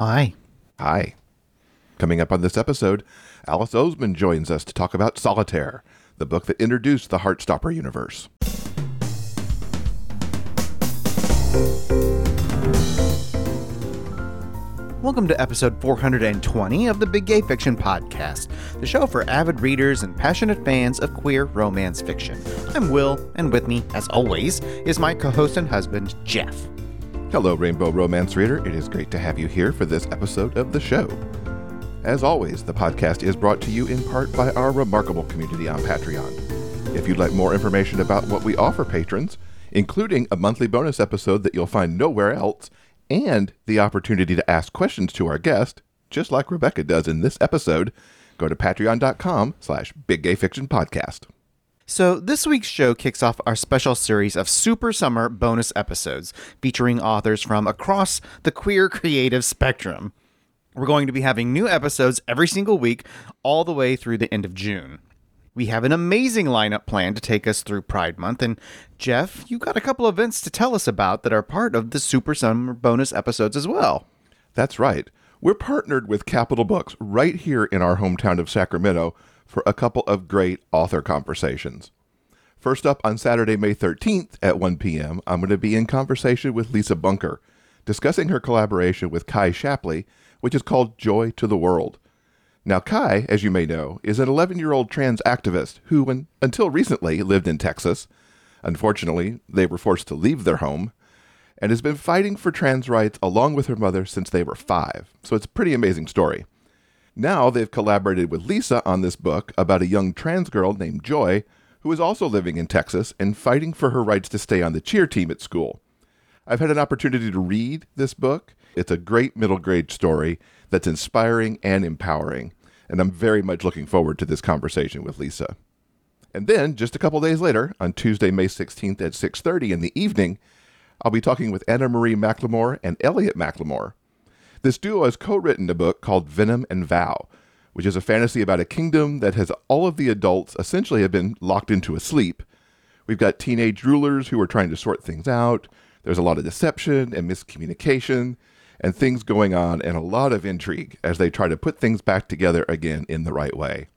Hi. Hi. Coming up on this episode, Alice Oseman joins us to talk about Solitaire, the book that introduced the Heartstopper universe. Welcome to episode 420 of the Big Gay Fiction Podcast, the show for avid readers and passionate fans of queer romance fiction. I'm Will, and with me, as always, is my co host and husband, Jeff. Hello, Rainbow Romance Reader. It is great to have you here for this episode of the show. As always, the podcast is brought to you in part by our remarkable community on Patreon. If you'd like more information about what we offer patrons, including a monthly bonus episode that you'll find nowhere else, and the opportunity to ask questions to our guest, just like Rebecca does in this episode, go to patreon.com slash biggayfictionpodcast. So, this week's show kicks off our special series of Super Summer bonus episodes featuring authors from across the queer creative spectrum. We're going to be having new episodes every single week, all the way through the end of June. We have an amazing lineup planned to take us through Pride Month, and Jeff, you got a couple events to tell us about that are part of the Super Summer bonus episodes as well. That's right. We're partnered with Capital Books right here in our hometown of Sacramento for a couple of great author conversations. First up on Saturday, May 13th at 1 p.m., I'm going to be in conversation with Lisa Bunker, discussing her collaboration with Kai Shappley, which is called Joy to the World. Now, Kai, as you may know, is an 11 year old trans activist who, when, until recently, lived in Texas. Unfortunately, they were forced to leave their home and has been fighting for trans rights along with her mother since they were five. So it's a pretty amazing story. Now they've collaborated with Lisa on this book about a young trans girl named Joy who is also living in Texas and fighting for her rights to stay on the cheer team at school. I've had an opportunity to read this book. It's a great middle grade story that's inspiring and empowering, and I'm very much looking forward to this conversation with Lisa. And then, just a couple days later, on Tuesday, May 16th at 6:30 in the evening, I'll be talking with Anna Marie McLemore and Elliot McLemore. This duo has co-written a book called Venom and Vow, which is a fantasy about a kingdom that has all of the adults essentially have been locked into a sleep. We've got teenage rulers who are trying to sort things out. There's a lot of deception and miscommunication and things going on and a lot of intrigue as they try to put things back together again in the right way.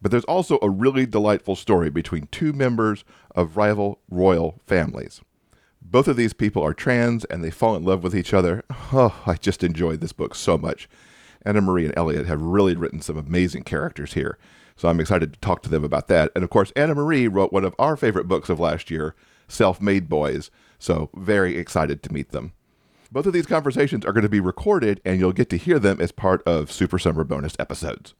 But there's also a really delightful story between two members of rival royal families. Both of these people are trans and they fall in love with each other. Oh, I just enjoyed this book so much. Anna Marie and Elliot have really written some amazing characters here. So I'm excited to talk to them about that. And of course, Anna Marie wrote one of our favorite books of last year, Self Made Boys. So very excited to meet them. Both of these conversations are going to be recorded and you'll get to hear them as part of Super Summer bonus episodes.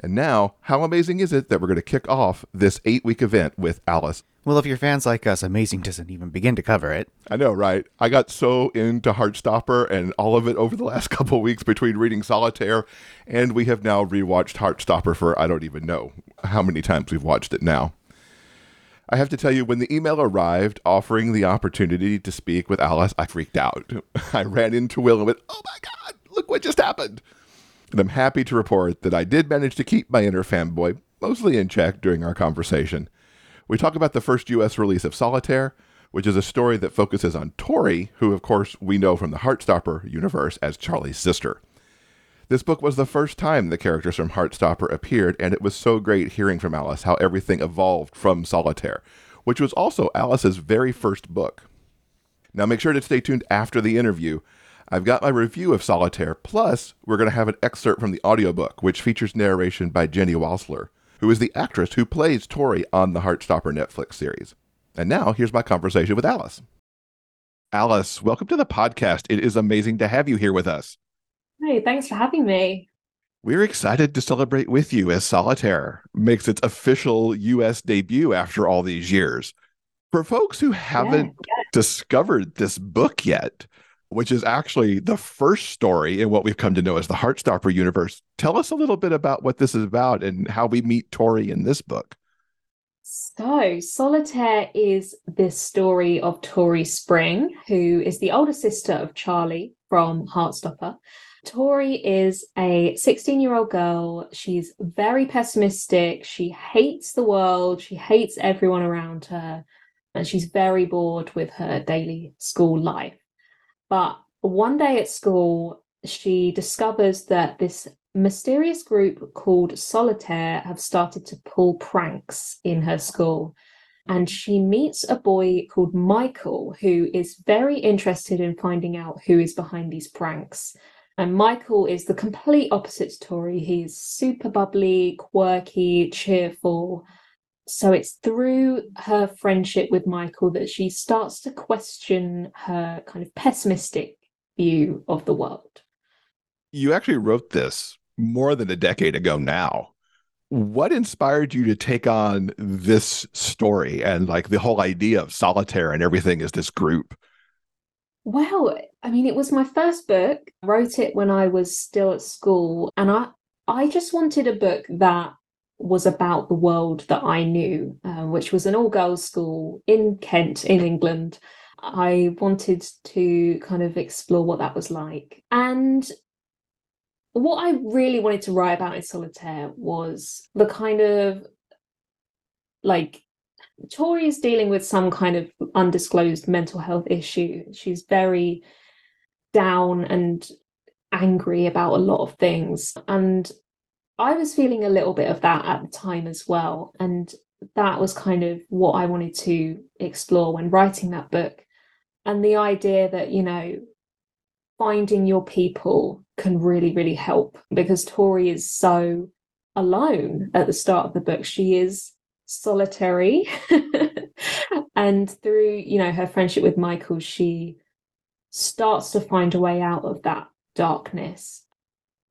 And now, how amazing is it that we're going to kick off this eight week event with Alice? Well, if you're fans like us, amazing doesn't even begin to cover it. I know, right? I got so into Heartstopper and all of it over the last couple weeks between reading Solitaire, and we have now rewatched Heartstopper for I don't even know how many times we've watched it now. I have to tell you, when the email arrived offering the opportunity to speak with Alice, I freaked out. I ran into Will and went, Oh my God, look what just happened. And I'm happy to report that I did manage to keep my inner fanboy mostly in check during our conversation. We talk about the first U.S. release of Solitaire, which is a story that focuses on Tori, who, of course, we know from the Heartstopper universe as Charlie's sister. This book was the first time the characters from Heartstopper appeared, and it was so great hearing from Alice how everything evolved from Solitaire, which was also Alice's very first book. Now, make sure to stay tuned after the interview. I've got my review of Solitaire, plus, we're going to have an excerpt from the audiobook, which features narration by Jenny Walser, who is the actress who plays Tori on the Heartstopper Netflix series. And now, here's my conversation with Alice. Alice, welcome to the podcast. It is amazing to have you here with us. Hey, thanks for having me. We're excited to celebrate with you as Solitaire makes its official US debut after all these years. For folks who haven't yeah, yeah. discovered this book yet, which is actually the first story in what we've come to know as the Heartstopper universe, tell us a little bit about what this is about and how we meet Tori in this book. So, Solitaire is this story of Tori Spring, who is the older sister of Charlie from Heartstopper. Tori is a 16 year old girl. She's very pessimistic. She hates the world. She hates everyone around her. And she's very bored with her daily school life. But one day at school, she discovers that this mysterious group called Solitaire have started to pull pranks in her school. And she meets a boy called Michael, who is very interested in finding out who is behind these pranks. And Michael is the complete opposite to Tori. He's super bubbly, quirky, cheerful. So it's through her friendship with Michael that she starts to question her kind of pessimistic view of the world. You actually wrote this more than a decade ago now. What inspired you to take on this story and like the whole idea of solitaire and everything as this group? Well, I mean, it was my first book. I wrote it when I was still at school, and I I just wanted a book that was about the world that I knew, uh, which was an all girls school in Kent, in England. I wanted to kind of explore what that was like. And what I really wanted to write about in Solitaire was the kind of like Tori is dealing with some kind of undisclosed mental health issue. She's very down and angry about a lot of things. And I was feeling a little bit of that at the time as well. And that was kind of what I wanted to explore when writing that book. And the idea that, you know, finding your people can really, really help because Tori is so alone at the start of the book. She is solitary. and through, you know, her friendship with Michael, she starts to find a way out of that darkness.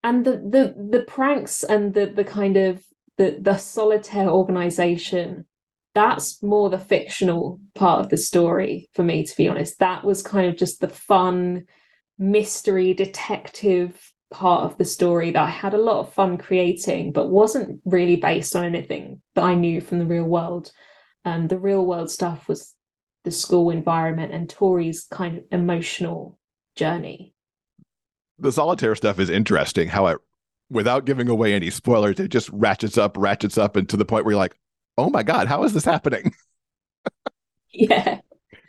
And the the the pranks and the the kind of the the solitaire organization that's more the fictional part of the story for me to be honest that was kind of just the fun mystery detective part of the story that I had a lot of fun creating, but wasn't really based on anything that I knew from the real world. Um, the real world stuff was the school environment and Tori's kind of emotional journey. The solitaire stuff is interesting. How it, without giving away any spoilers, it just ratchets up, ratchets up, and to the point where you're like, "Oh my god, how is this happening?" yeah.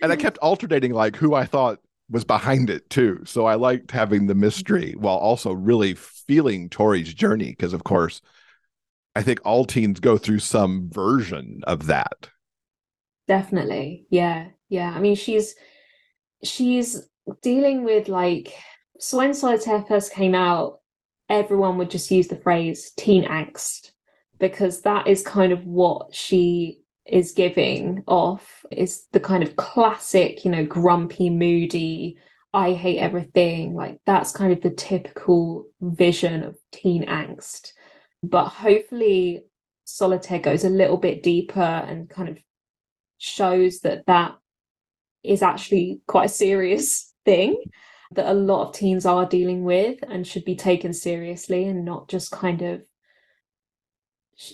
And I kept alternating like who I thought was behind it too. So I liked having the mystery while also really feeling Tori's journey because of course I think all teens go through some version of that. Definitely. Yeah. Yeah. I mean she's she's dealing with like so when Solitaire first came out, everyone would just use the phrase teen angst because that is kind of what she is giving off is the kind of classic, you know, grumpy, moody, I hate everything. Like that's kind of the typical vision of teen angst. But hopefully, Solitaire goes a little bit deeper and kind of shows that that is actually quite a serious thing that a lot of teens are dealing with and should be taken seriously and not just kind of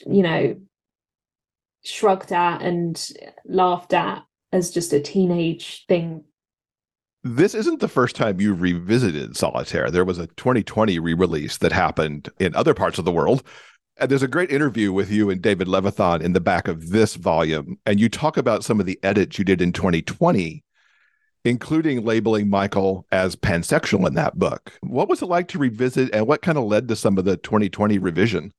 you know shrugged at and laughed at as just a teenage thing. This isn't the first time you've revisited Solitaire. There was a 2020 re release that happened in other parts of the world. And there's a great interview with you and David Levithan in the back of this volume. And you talk about some of the edits you did in 2020, including labeling Michael as pansexual in that book. What was it like to revisit and what kind of led to some of the 2020 revision?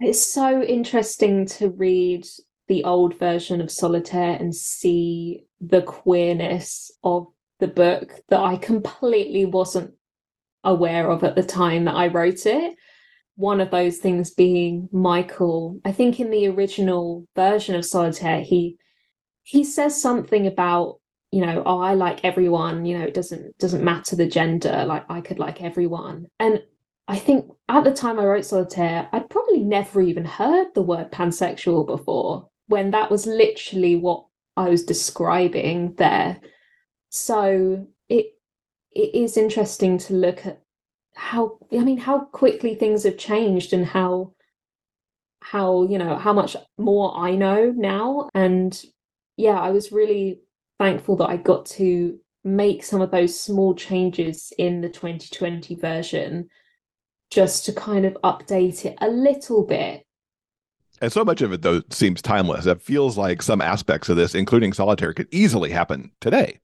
It's so interesting to read the old version of Solitaire and see the queerness of the book that I completely wasn't aware of at the time that I wrote it. One of those things being Michael. I think in the original version of Solitaire, he he says something about you know oh i like everyone you know it doesn't doesn't matter the gender like i could like everyone and I think at the time I wrote Solitaire, I'd probably never even heard the word pansexual before, when that was literally what I was describing there. So it it is interesting to look at how I mean how quickly things have changed and how how you know how much more I know now and yeah I was really thankful that I got to make some of those small changes in the 2020 version just to kind of update it a little bit. And so much of it, though, seems timeless. It feels like some aspects of this, including solitaire, could easily happen today.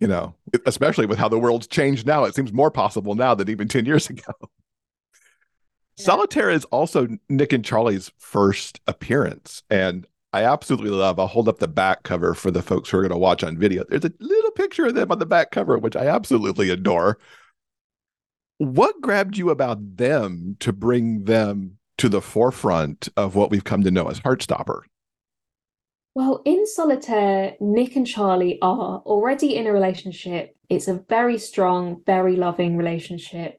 You know, especially with how the world's changed now, it seems more possible now than even 10 years ago. Yeah. Solitaire is also Nick and Charlie's first appearance. And I absolutely love. I'll hold up the back cover for the folks who are going to watch on video. There's a little picture of them on the back cover, which I absolutely adore. What grabbed you about them to bring them to the forefront of what we've come to know as Heartstopper? Well, in Solitaire, Nick and Charlie are already in a relationship. It's a very strong, very loving relationship.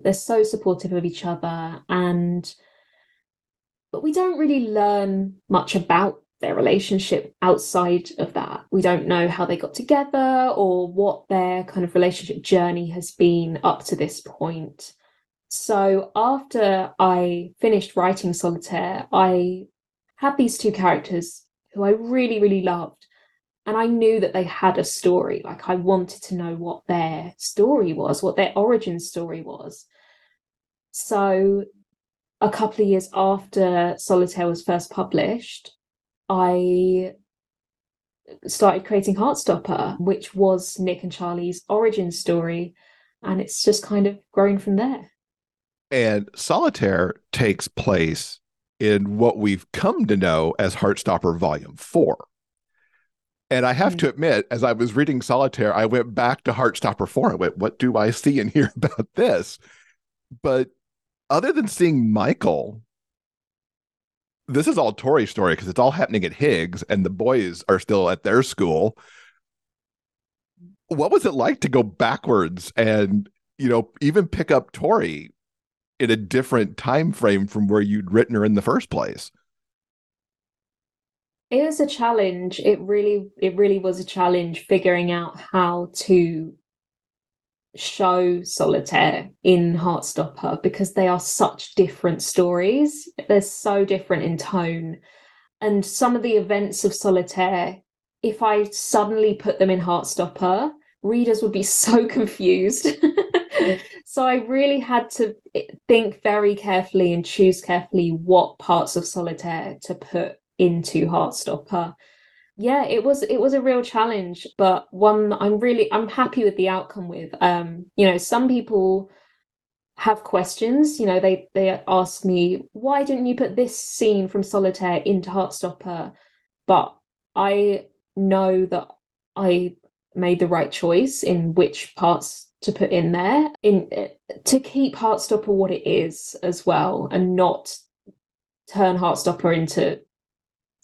They're so supportive of each other and but we don't really learn much about their relationship outside of that. We don't know how they got together or what their kind of relationship journey has been up to this point. So after I finished writing Solitaire, I had these two characters who I really, really loved. And I knew that they had a story. Like I wanted to know what their story was, what their origin story was. So a couple of years after Solitaire was first published, I started creating Heartstopper, which was Nick and Charlie's origin story. And it's just kind of grown from there. And Solitaire takes place in what we've come to know as Heartstopper Volume 4. And I have mm-hmm. to admit, as I was reading Solitaire, I went back to Heartstopper 4 and went, what do I see and hear about this? But other than seeing Michael, this is all Tori's story because it's all happening at Higgs and the boys are still at their school. What was it like to go backwards and, you know, even pick up Tori in a different time frame from where you'd written her in the first place? It was a challenge. It really, it really was a challenge figuring out how to show solitaire in heartstopper because they are such different stories. They're so different in tone. And some of the events of solitaire if i suddenly put them in heartstopper readers would be so confused. So i really had to think very carefully and choose carefully what parts of solitaire to put into heartstopper yeah it was it was a real challenge but one i'm really i'm happy with the outcome with. Um you know some people have questions you know they they ask me why didn't you put this scene from solitaire into heartstopper? But i know that i made the right choice in which parts to put in there in to keep heartstopper what it is as well and not turn heartstopper into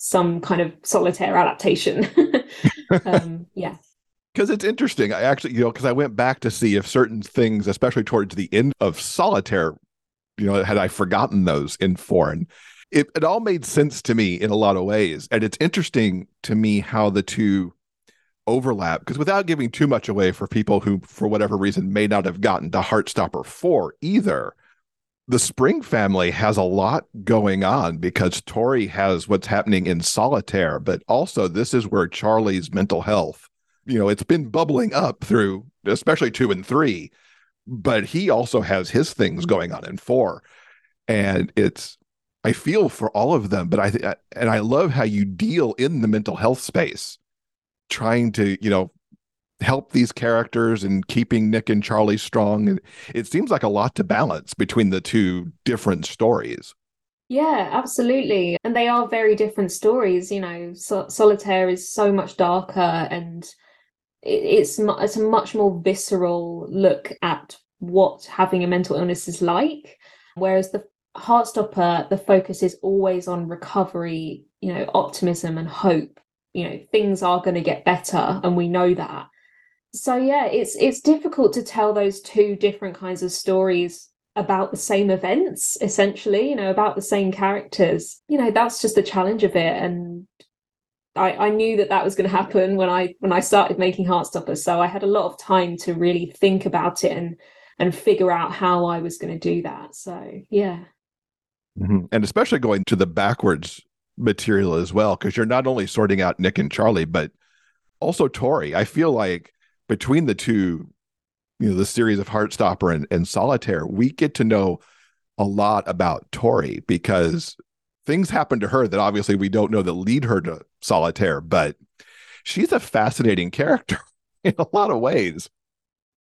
some kind of solitaire adaptation. um, yeah. Because it's interesting. I actually, you know, because I went back to see if certain things, especially towards the end of solitaire, you know, had I forgotten those in foreign. It, it all made sense to me in a lot of ways. And it's interesting to me how the two overlap because without giving too much away for people who for whatever reason may not have gotten to heartstopper 4 either the Spring family has a lot going on because Tori has what's happening in solitaire, but also this is where Charlie's mental health, you know, it's been bubbling up through especially two and three, but he also has his things going on in four. And it's, I feel for all of them, but I, and I love how you deal in the mental health space, trying to, you know, help these characters and keeping Nick and Charlie strong. And it seems like a lot to balance between the two different stories. Yeah, absolutely. And they are very different stories. You know, so- Solitaire is so much darker and it's it's a much more visceral look at what having a mental illness is like. Whereas the Heartstopper, the focus is always on recovery, you know, optimism and hope. You know, things are going to get better, and we know that so yeah it's it's difficult to tell those two different kinds of stories about the same events essentially you know about the same characters you know that's just the challenge of it and I, I knew that that was going to happen when I when I started making Heartstopper, so I had a lot of time to really think about it and and figure out how I was going to do that. So yeah, mm-hmm. and especially going to the backwards material as well, because you're not only sorting out Nick and Charlie, but also Tori. I feel like between the two, you know, the series of Heartstopper and, and Solitaire, we get to know a lot about Tori because things happen to her that obviously we don't know that lead her to Solitaire, but she's a fascinating character. in a lot of ways.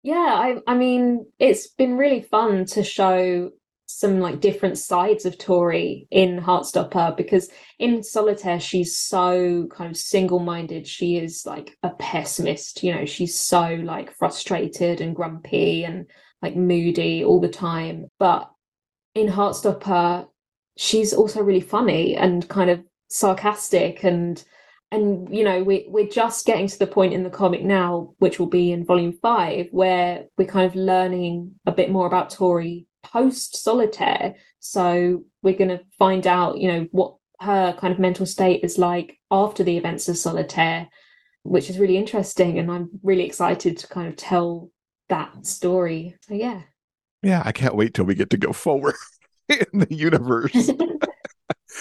Yeah, I I mean, it's been really fun to show some like different sides of Tori in Heartstopper because in Solitaire she's so kind of single-minded. She is like a pessimist, you know, she's so like frustrated and grumpy and like moody all the time. But in Heartstopper, she's also really funny and kind of sarcastic and and you know we we're just getting to the point in the comic now which will be in volume 5 where we're kind of learning a bit more about Tori post solitaire so we're going to find out you know what her kind of mental state is like after the events of solitaire which is really interesting and I'm really excited to kind of tell that story so yeah yeah i can't wait till we get to go forward in the universe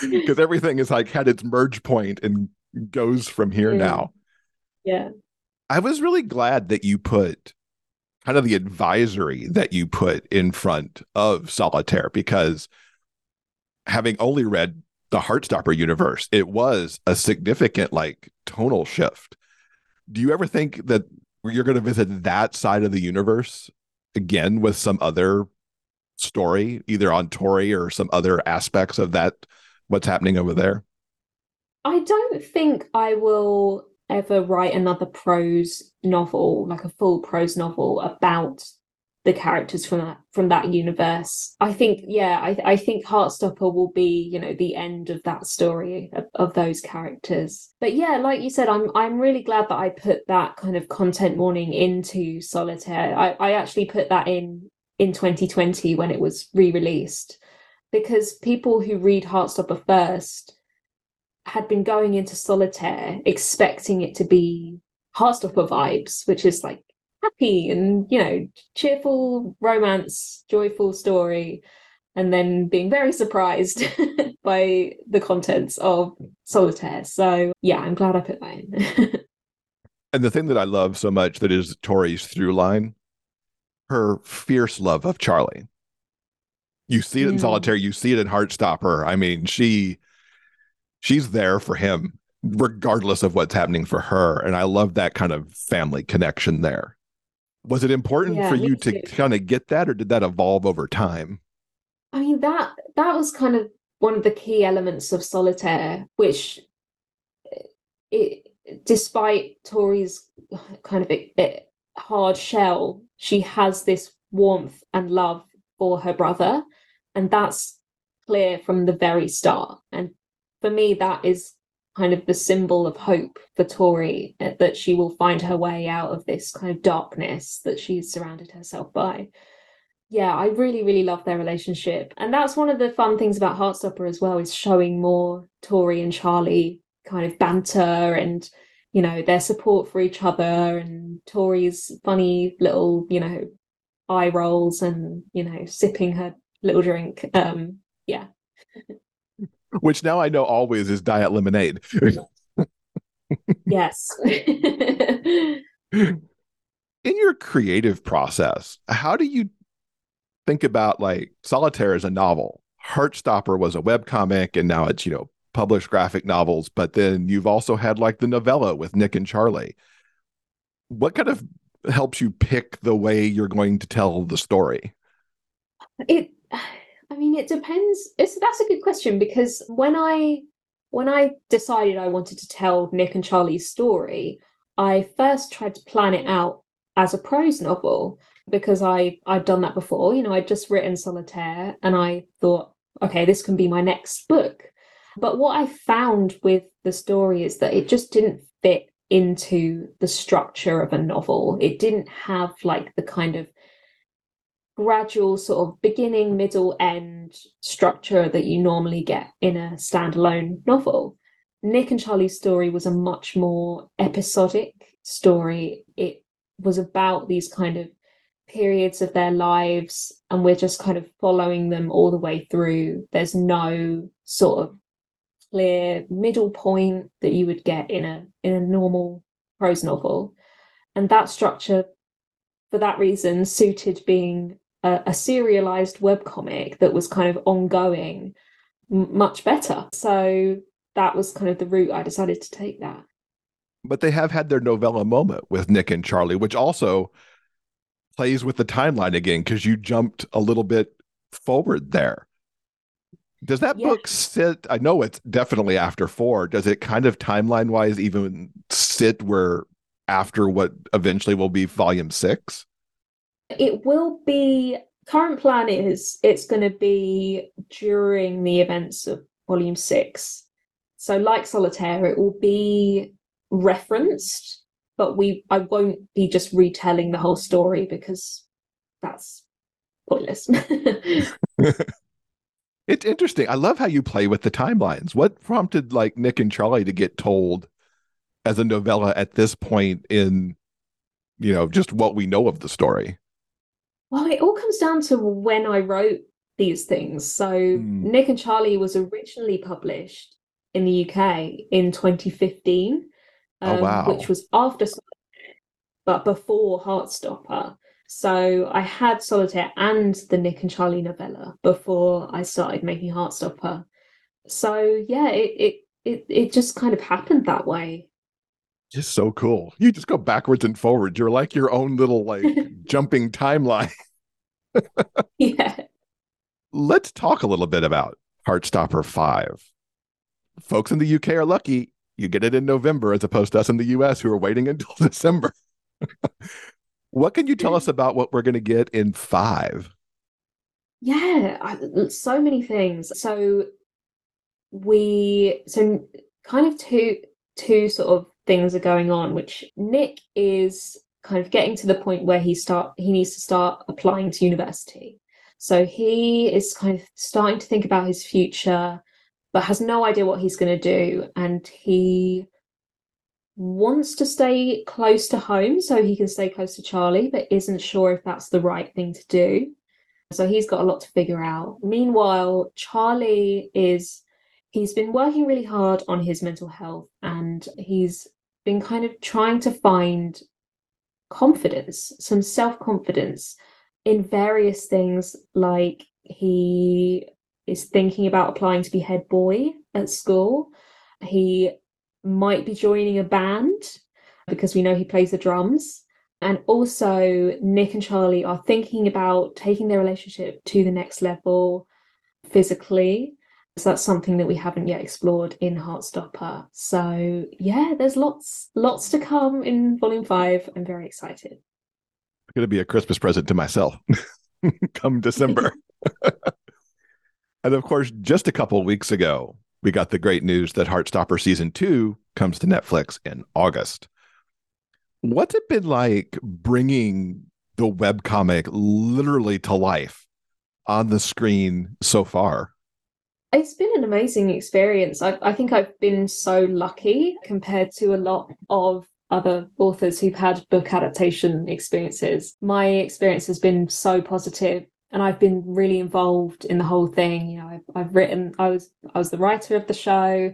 because everything is like had its merge point and goes from here yeah. now. Yeah. I was really glad that you put kind of the advisory that you put in front of Solitaire because having only read the Heartstopper universe, it was a significant like tonal shift. Do you ever think that you're going to visit that side of the universe again with some other story, either on Tori or some other aspects of that, what's happening over there? I don't think I will ever write another prose novel, like a full prose novel about the characters from that from that universe. I think, yeah, I, I think Heartstopper will be, you know, the end of that story of, of those characters. But yeah, like you said, I'm I'm really glad that I put that kind of content warning into Solitaire. I, I actually put that in in 2020 when it was re-released because people who read Heartstopper first had been going into solitaire expecting it to be Heartstopper vibes, which is like happy and you know cheerful romance, joyful story, and then being very surprised by the contents of solitaire. So yeah, I'm glad I put that in. and the thing that I love so much that is Tori's through line, her fierce love of Charlie. You see it in mm. solitaire, you see it in Heartstopper. I mean, she she's there for him regardless of what's happening for her. And i love that kind of family connection there. Was it important yeah, for you to kind of get that or did that evolve over time? I mean that that was kind of one of the key elements of solitaire which eh, it despite tori's kind of a, a hard shell she has this warmth and love for her brother and that's clear from the very start. And for me, that is kind of the symbol of hope for Tori uh, that she will find her way out of this kind of darkness that she's surrounded herself by. Yeah, I really, really love their relationship. And that's one of the fun things about Heartstopper as well, is showing more Tori and Charlie kind of banter and, you know, their support for each other and Tori's funny little, you know, eye rolls and, you know, sipping her little drink. Um, yeah. which now I know always is diet lemonade. yes. In your creative process, how do you think about like Solitaire as a novel? Heartstopper was a web comic and now it's, you know, published graphic novels, but then you've also had like the novella with Nick and Charlie. What kind of helps you pick the way you're going to tell the story? It I mean, it depends. It's that's a good question because when I when I decided I wanted to tell Nick and Charlie's story, I first tried to plan it out as a prose novel because I I'd done that before. You know, I'd just written Solitaire, and I thought, okay, this can be my next book. But what I found with the story is that it just didn't fit into the structure of a novel. It didn't have like the kind of gradual sort of beginning, middle, end structure that you normally get in a standalone novel. Nick and Charlie's story was a much more episodic story. It was about these kind of periods of their lives, and we're just kind of following them all the way through. There's no sort of clear middle point that you would get in a in a normal prose novel. And that structure for that reason suited being a, a serialized webcomic that was kind of ongoing m- much better. So that was kind of the route I decided to take that. But they have had their novella moment with Nick and Charlie, which also plays with the timeline again because you jumped a little bit forward there. Does that Yeah. book sit? I know it's definitely after four. Does it kind of timeline wise even sit where after what eventually will be volume six? It will be current plan is it's going to be during the events of volume six. So, like Solitaire, it will be referenced, but we I won't be just retelling the whole story because that's pointless. It's interesting. I love how you play with the timelines. What prompted like Nick and Charlie to get told as a novella at this point in, you know, just what we know of the story? Well, it all comes down to when I wrote these things. So, Hmm. Nick and Charlie was originally published in the UK in 2015, Oh, um, wow. which was after Solitaire, but before Heartstopper. So, I had Solitaire and the Nick and Charlie novella before I started making Heartstopper. So, yeah, it it it, it just kind of happened that way. Just so cool. You just go backwards and forwards. You're like your own little like jumping timeline. yeah. Let's talk a little bit about Heartstopper 5. Folks in the UK are lucky. You get it in November as opposed to us in the US who are waiting until December. what can you tell us mm. about what we're going to get in 5? Yeah, I, so many things. So we so kind of two two sort of things are going on, which Nick is kind of getting to the point where he start he needs to start applying to university. So he is kind of starting to think about his future, but has no idea what he's going to do, and he wants to stay close to home so he can stay close to Charlie, but isn't sure if that's the right thing to do. So he's got a lot to figure out. Meanwhile, Charlie is he's been working really hard on his mental health and he's been kind of trying to find confidence, some self-confidence in various things like he is thinking about applying to be head boy at school. He might be joining a band because we know he plays the drums. And also, Nick and Charlie are thinking about taking their relationship to the next level physically. So that's something that we haven't yet explored in Heartstopper. So yeah, there's lots, lots to come in Volume Five. I'm very excited. It's going to be a Christmas present to myself come December. and of course, just a couple of weeks ago, we got the great news that Heartstopper season two comes to Netflix in August. What's it been like bringing the webcomic literally to life on the screen so far? It's been an amazing experience. I, I think I've been so lucky compared to a lot of other authors who've had book adaptation experiences. My experience has been so positive and I've been really involved in the whole thing. You know, I've, I've written, I was, I was the writer of the show,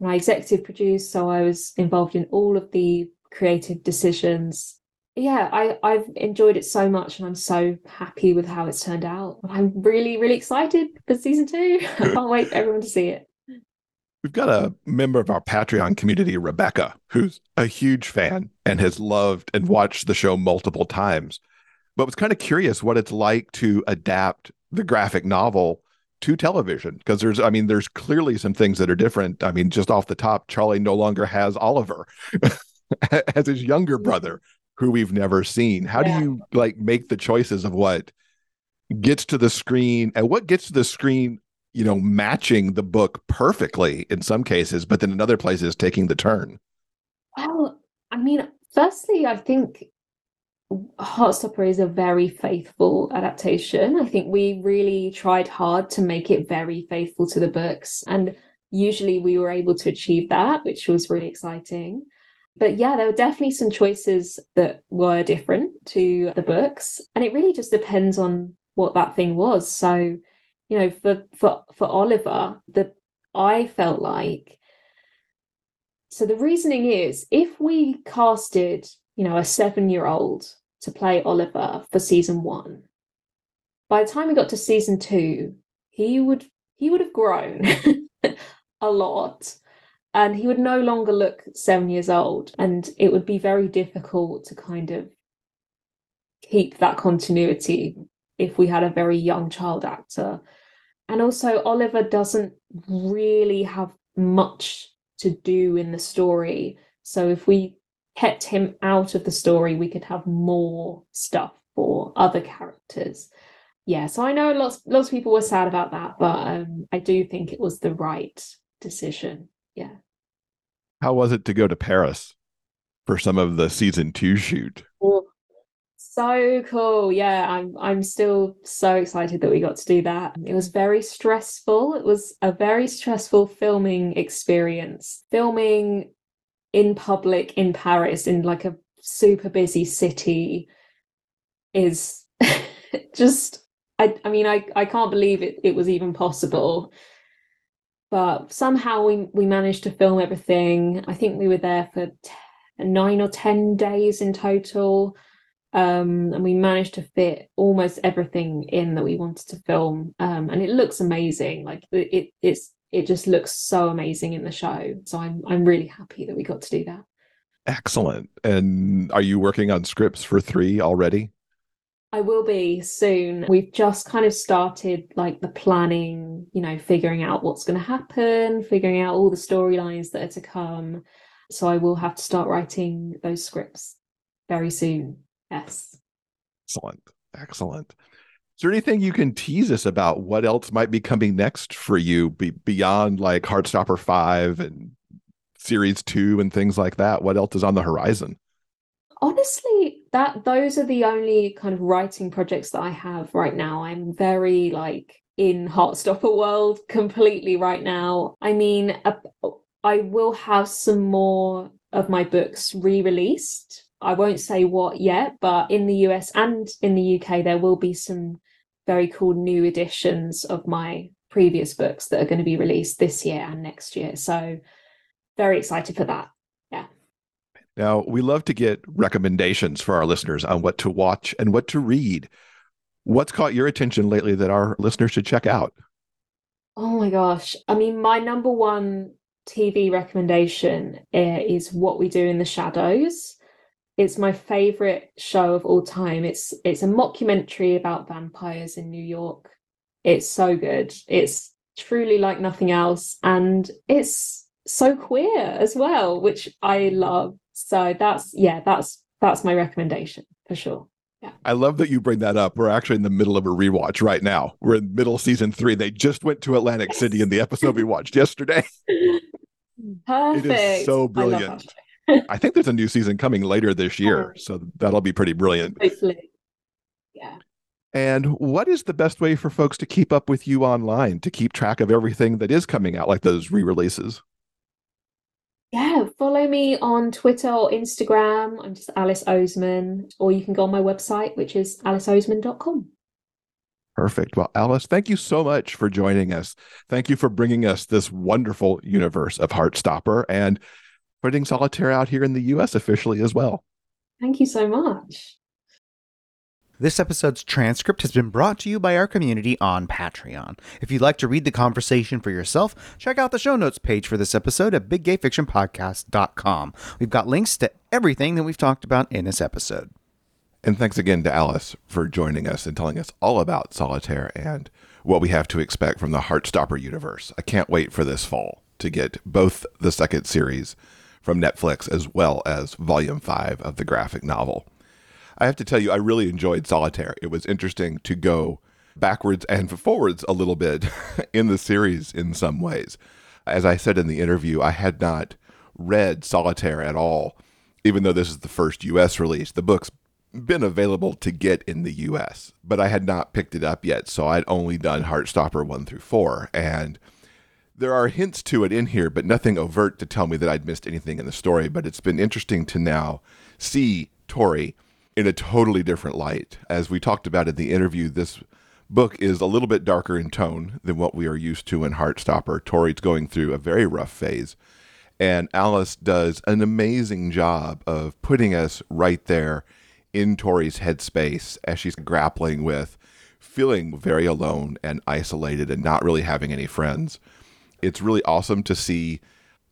my executive produced, so I was involved in all of the creative decisions. Yeah, I, I've enjoyed it so much and I'm so happy with how it's turned out. I'm really, really excited for season two. I can't wait for everyone to see it. We've got a member of our Patreon community, Rebecca, who's a huge fan and has loved and watched the show multiple times, but was kind of curious what it's like to adapt the graphic novel to television. Because there's, I mean, there's clearly some things that are different. I mean, just off the top, Charlie no longer has Oliver as his younger brother, who we've never seen. How Yeah. do you like make the choices of what gets to the screen and what gets to the screen you know, matching the book perfectly in some cases, but then in other places taking the turn. Well, I mean, firstly, I think Heartstopper is a very faithful adaptation. I think we really tried hard to make it very faithful to the books, and usually we were able to achieve that, which was really exciting. But yeah, there were definitely some choices that were different to the books, and it really just depends on what that thing was. So, you know, for for for Oliver, the I felt like so the reasoning is if we casted, you know, a seven-year-old to play Oliver for season one, by the time we got to season two, he would he would have grown a lot. And he would no longer look seven years old and it would be very difficult to kind of keep that continuity if we had a very young child actor. And also oliver doesn't really have much to do in the story. So if we kept him out of the story we could have more stuff for other characters. Yeah so i know lots lots of people were sad about that but um, i do think it was the right decision yeah. How was it to go to paris for some of the season two shoot? So cool. Yeah i'm i'm still so excited that we got to do that. It was very stressful. It was a very stressful filming experience. Filming in public in paris in like a super busy city is just I, I mean I, I can't believe it, it was even possible but somehow we, we managed to film everything. I think we were there for t- nine or ten days in total um, and we managed to fit almost everything in that we wanted to film um, and it looks amazing. Like it, it it's it just looks so amazing in the show. So i'm i'm really happy that we got to do that. Excellent. And are you working on scripts for three already I will be soon. We've just kind of started like the planning, you know, figuring out what's going to happen, figuring out all the storylines that are to come. So I will have to start writing those scripts very soon. Yes. Excellent. Excellent. Is there anything you can tease us about what else might be coming next for you be- beyond like Heartstopper 5 and series 2 and things like that? What else is on the horizon? honestly that those are the only kind of writing projects that i have right now. I'm very like in heartstopper world completely right now. I mean i will have some more of my books re-released. I won't say what yet but in the us and in the uk there will be some very cool new editions of my previous books that are going to be released this year and next year. So very excited for that now, we love to get recommendations for our listeners on what to watch and what to read. What's caught your attention lately that our listeners should check out? Oh my gosh. I mean, my number one TV recommendation eh, is What We Do in the Shadows. It's my favorite show of all time. It's it's a mockumentary about vampires in New York. It's so good. It's truly like nothing else and it's so queer as well, which I love. So that's yeah, that's that's my recommendation for sure. Yeah. I love that you bring that up. We're actually in the middle of a rewatch right now. We're in middle season three. They just went to Atlantic City in the episode we watched yesterday. Perfect. It is so brilliant. I, I, think there's a new season coming later this year, oh. so that'll be pretty brilliant. Hopefully. Yeah. And what is the best way for folks to keep up with you online to keep track of everything that is coming out, like those re-releases? Yeah, follow me on Twitter or Instagram. I'm just Alice Oseman, or you can go on my website, which is aliceoseman.com. Perfect. Well, Alice, thank you so much for joining us. Thank you for bringing us this wonderful universe of Heartstopper and putting Solitaire out here in the US officially as well. Thank you so much. This episode's transcript has been brought to you by our community on Patreon. If you'd like to read the conversation for yourself, check out the show notes page for this episode at biggayfictionpodcast.com. We've got links to everything that we've talked about in this episode. And thanks again to Alice for joining us and telling us all about Solitaire and what we have to expect from the Heartstopper universe. I can't wait for this fall to get both the second series from Netflix as well as volume 5 of the graphic novel. I have to tell you, I really enjoyed Solitaire. It was interesting to go backwards and forwards a little bit in the series in some ways. As I said in the interview, I had not read Solitaire at all, even though this is the first US release. The book's been available to get in the US, but I had not picked it up yet, so I'd only done Heartstopper 1 through 4 and there are hints to it in here, but nothing overt to tell me that I'd missed anything in the story. But it's been interesting to now see Tori in a totally different light. As we talked about in the interview, this book is a little bit darker in tone than what we are used to in Heartstopper. Tori's going through a very rough phase, and Alice does an amazing job of putting us right there in Tori's headspace as she's grappling with feeling very alone and isolated and not really having any friends. It's really awesome to see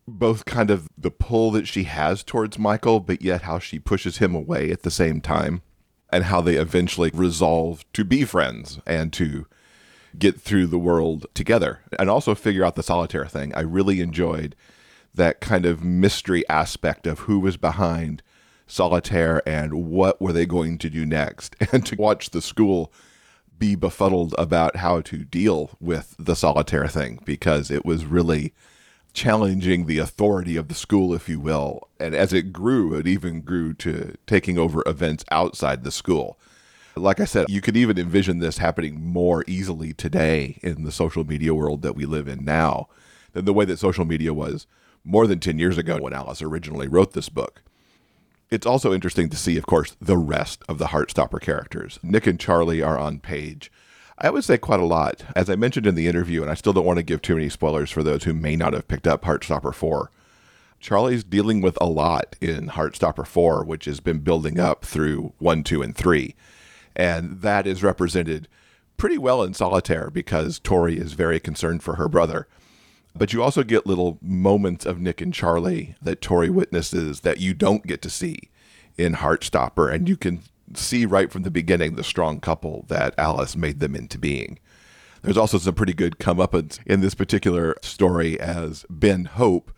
both kind of the pull that she has towards Michael, but yet how she pushes him away at the same time, and how they eventually resolve to be friends and to get through the world together and also figure out the solitaire thing. I really enjoyed that kind of mystery aspect of who was behind solitaire and what were they going to do next and to watch the school be befuddled about how to deal with the solitaire thing because it was really challenging the authority of the school, if you will. And as it grew, it even grew to taking over events outside the school. Like I said, you could even envision this happening more easily today in the social media world that we live in now than the way that social media was more than 10 years ago when Alice originally wrote this book. It's also interesting to see, of course, the rest of the Heartstopper characters. Nick and Charlie are on page. I would say quite a lot. As I mentioned in the interview, and I still don't want to give too many spoilers for those who may not have picked up Heartstopper 4. Charlie's dealing with a lot in Heartstopper 4, which has been building up through 1, 2, and 3. And that is represented pretty well in Solitaire because Tori is very concerned for her brother. But you also get little moments of Nick and Charlie that Tori witnesses that you don't get to see in Heartstopper. And you can see right from the beginning the strong couple that Alice made them into being. There's also some pretty good comeuppance in this particular story as Ben Hope,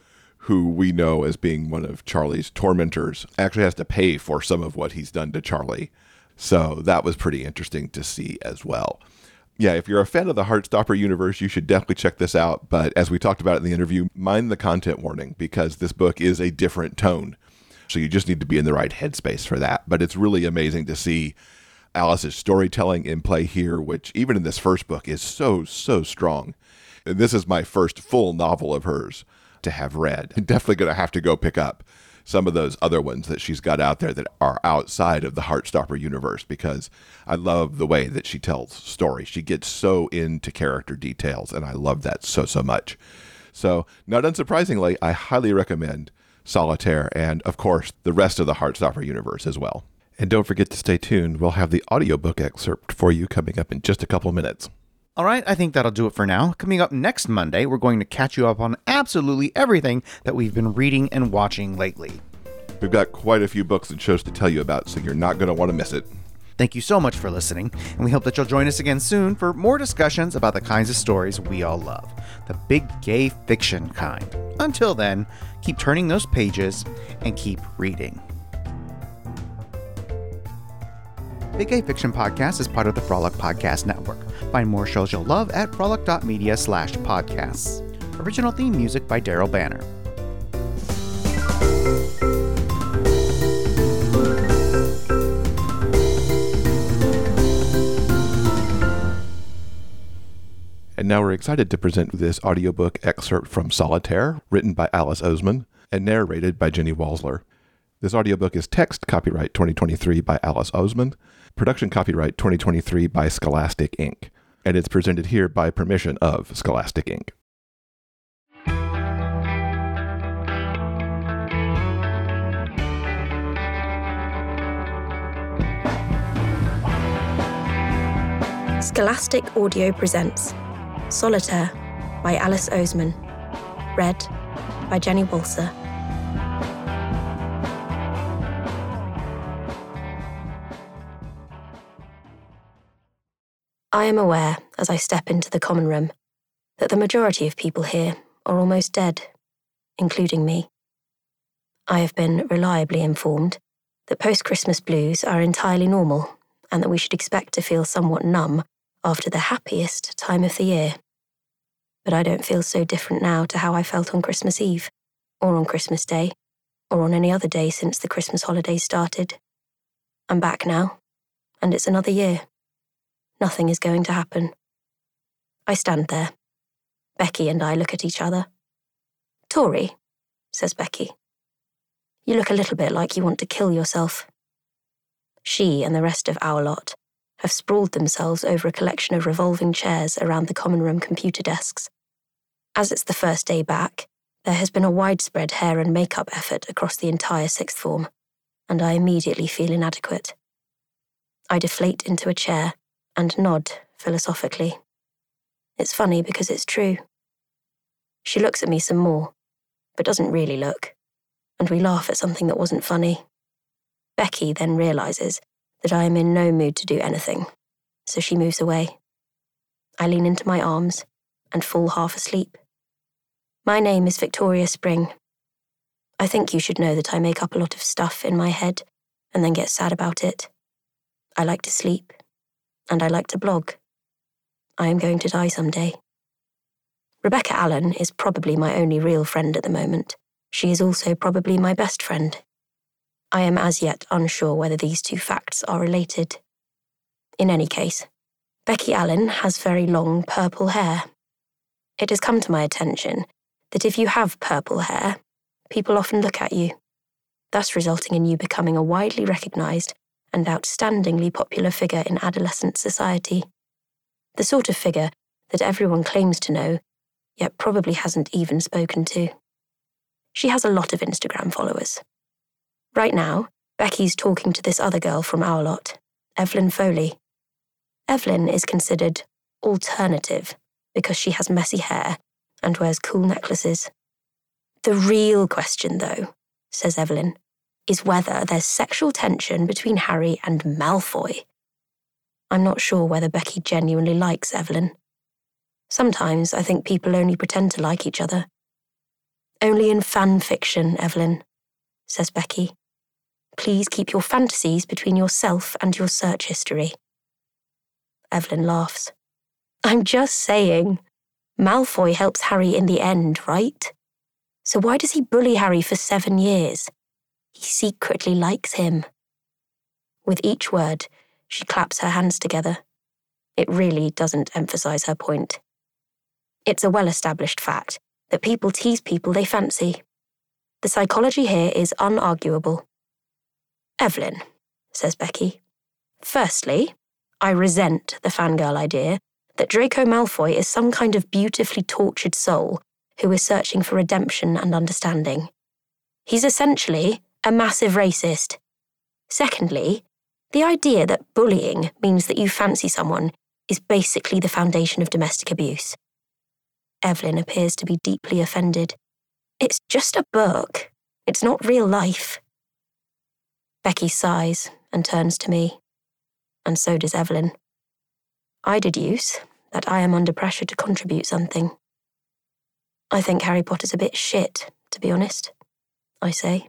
who we know as being one of Charlie's tormentors, actually has to pay for some of what he's done to Charlie. So that was pretty interesting to see as well. Yeah, if you're a fan of the Heartstopper universe, you should definitely check this out. But as we talked about in the interview, mind the content warning because this book is a different tone. So you just need to be in the right headspace for that. But it's really amazing to see Alice's storytelling in play here, which even in this first book is so, so strong. And this is my first full novel of hers to have read. I'm definitely going to have to go pick up some of those other ones that she's got out there that are outside of the Heartstopper universe because I love the way that she tells stories. She gets so into character details, and I love that so, so much. So, not unsurprisingly, I highly recommend Solitaire and, of course, the rest of the Heartstopper universe as well. And don't forget to stay tuned. We'll have the audiobook excerpt for you coming up in just a couple minutes. All right, I think that'll do it for now. Coming up next Monday, we're going to catch you up on absolutely everything that we've been reading and watching lately. We've got quite a few books and shows to tell you about, so you're not going to want to miss it. Thank you so much for listening, and we hope that you'll join us again soon for more discussions about the kinds of stories we all love the big gay fiction kind. Until then, keep turning those pages and keep reading. Big Gay Fiction Podcast is part of the Frolic Podcast Network. Find more shows you'll love at frolic.media slash podcasts. Original theme music by Daryl Banner. And now we're excited to present this audiobook excerpt from Solitaire, written by Alice Oseman and narrated by Jenny Walser. This audiobook is text copyright 2023 by Alice Oseman, production copyright 2023 by Scholastic Inc., and it's presented here by permission of Scholastic Inc. Scholastic Audio presents Solitaire by Alice Oseman. Read by Jenny Walser. I am aware, as I step into the common room, that the majority of people here are almost dead, including me. I have been reliably informed that post Christmas blues are entirely normal and that we should expect to feel somewhat numb after the happiest time of the year. But I don't feel so different now to how I felt on Christmas Eve, or on Christmas Day, or on any other day since the Christmas holidays started. I'm back now, and it's another year. Nothing is going to happen. I stand there. Becky and I look at each other. Tori, says Becky. You look a little bit like you want to kill yourself. She and the rest of our lot have sprawled themselves over a collection of revolving chairs around the common room computer desks. As it's the first day back, there has been a widespread hair and makeup effort across the entire sixth form, and I immediately feel inadequate. I deflate into a chair and nod philosophically. It's funny because it's true. She looks at me some more, but doesn't really look, and we laugh at something that wasn't funny. Becky then realizes that I am in no mood to do anything, so she moves away. I lean into my arms and fall half asleep. My name is Victoria Spring. I think you should know that I make up a lot of stuff in my head and then get sad about it. I like to sleep, and I like to blog. I am going to die someday. Rebecca Allen is probably my only real friend at the moment. She is also probably my best friend. I am as yet unsure whether these two facts are related. In any case, Becky Allen has very long purple hair. It has come to my attention that if you have purple hair, people often look at you, thus resulting in you becoming a widely recognised and outstandingly popular figure in adolescent society. The sort of figure that everyone claims to know yet probably hasn't even spoken to. She has a lot of Instagram followers. Right now, Becky's talking to this other girl from our lot, Evelyn Foley. Evelyn is considered alternative because she has messy hair and wears cool necklaces. The real question, though, says Evelyn, is whether there's sexual tension between Harry and Malfoy. I'm not sure whether Becky genuinely likes Evelyn. Sometimes I think people only pretend to like each other. Only in fan fiction, Evelyn, says Becky. Please keep your fantasies between yourself and your search history. Evelyn laughs. I'm just saying. Malfoy helps Harry in the end, right? So why does he bully Harry for seven years? He secretly likes him. With each word, she claps her hands together. It really doesn't emphasize her point. It's a well established fact that people tease people they fancy. The psychology here is unarguable. Evelyn, says Becky. Firstly, I resent the fangirl idea that Draco Malfoy is some kind of beautifully tortured soul who is searching for redemption and understanding. He's essentially a massive racist. Secondly, the idea that bullying means that you fancy someone is basically the foundation of domestic abuse. Evelyn appears to be deeply offended. It's just a book. It's not real life. Becky sighs and turns to me, and so does Evelyn. I deduce that I am under pressure to contribute something. I think Harry Potter's a bit shit, to be honest, I say.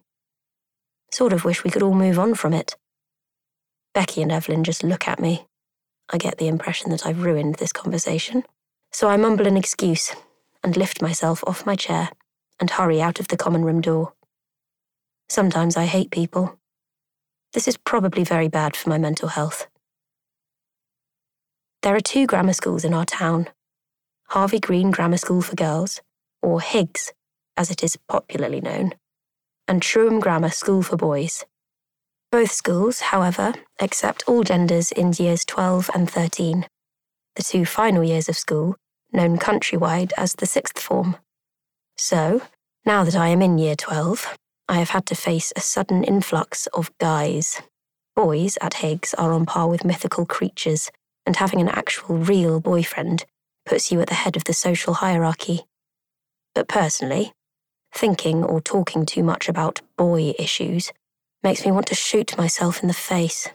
Sort of wish we could all move on from it. Becky and Evelyn just look at me. I get the impression that I've ruined this conversation. So I mumble an excuse and lift myself off my chair and hurry out of the common room door. Sometimes I hate people. This is probably very bad for my mental health. There are two grammar schools in our town Harvey Green Grammar School for Girls, or Higgs, as it is popularly known, and Truham Grammar School for Boys. Both schools, however, accept all genders in years 12 and 13. The two final years of school known countrywide as the sixth form. So, now that I am in year 12, I have had to face a sudden influx of guys. Boys at Higgs are on par with mythical creatures, and having an actual real boyfriend puts you at the head of the social hierarchy. But personally, thinking or talking too much about boy issues makes me want to shoot myself in the face.